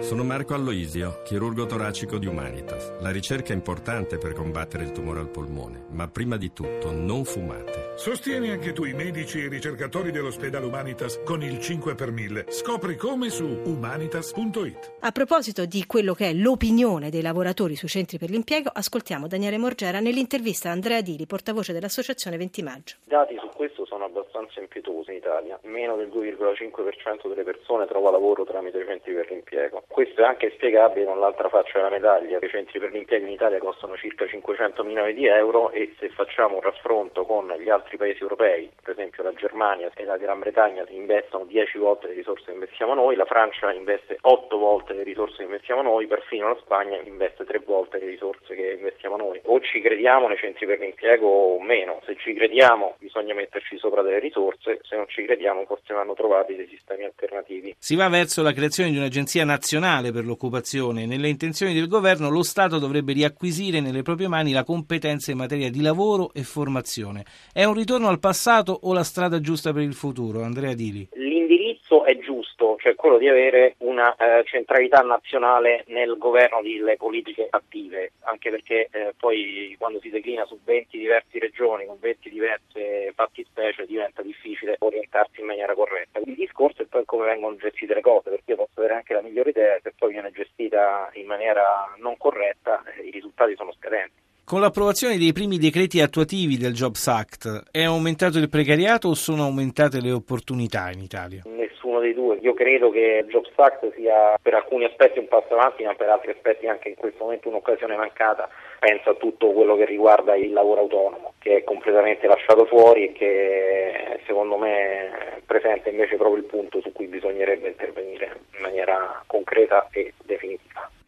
Sono Marco Alloisio, chirurgo toracico di Humanitas. La ricerca è importante per combattere il tumore al polmone, ma prima di tutto non fumate. Sostieni anche tu i medici e i ricercatori dell'ospedale Humanitas con il 5 per 1000. Scopri come su humanitas.it. A proposito di quello che è l'opinione dei lavoratori sui centri per l'impiego, ascoltiamo Daniele Morgera nell'intervista a Andrea Dili, portavoce dell'associazione 20 Maggio. I dati su questo sono abbastanza impietosi in Italia. Meno del 2,5% delle persone trova lavoro tramite i centri per l'impiego. Questo è anche spiegabile con l'altra faccia della medaglia. I centri per l'impiego in Italia costano circa 500 milioni di euro e se facciamo un raffronto con gli altri paesi europei, per esempio la Germania e la Gran Bretagna investono 10 volte le risorse che investiamo noi, la Francia investe 8 volte le risorse che investiamo noi, perfino la Spagna investe 3 volte le risorse che investiamo noi. O ci crediamo nei centri per l'impiego o meno. Se ci crediamo bisogna metterci sopra delle risorse, se non ci crediamo forse vanno trovati dei sistemi alternativi. Si va verso la creazione di un'agenzia nazionale per l'occupazione. Nelle intenzioni del governo lo Stato dovrebbe riacquisire nelle proprie mani la competenza in materia di lavoro e formazione. È un ritorno al passato o la strada giusta per il futuro? Andrea Dili. L'indirizzo è giusto, cioè quello di avere una eh, centralità nazionale nel governo delle politiche attive, anche perché eh, poi quando si declina su 20 diverse regioni con 20 diverse fattispecie diventa difficile orientarsi in maniera corretta. Il discorso è poi come vengono gestite le cose, perché io posso avere anche la migliore idea, se poi viene gestita in maniera non corretta eh, i risultati sono scadenti. Con l'approvazione dei primi decreti attuativi del Jobs Act è aumentato il precariato o sono aumentate le opportunità in Italia? Nessuno dei due. Io credo che il Jobs Act sia per alcuni aspetti un passo avanti, ma per altri aspetti anche in questo momento un'occasione mancata. Penso a tutto quello che riguarda il lavoro autonomo, che è completamente lasciato fuori e che secondo me presenta invece proprio il punto su cui bisognerebbe intervenire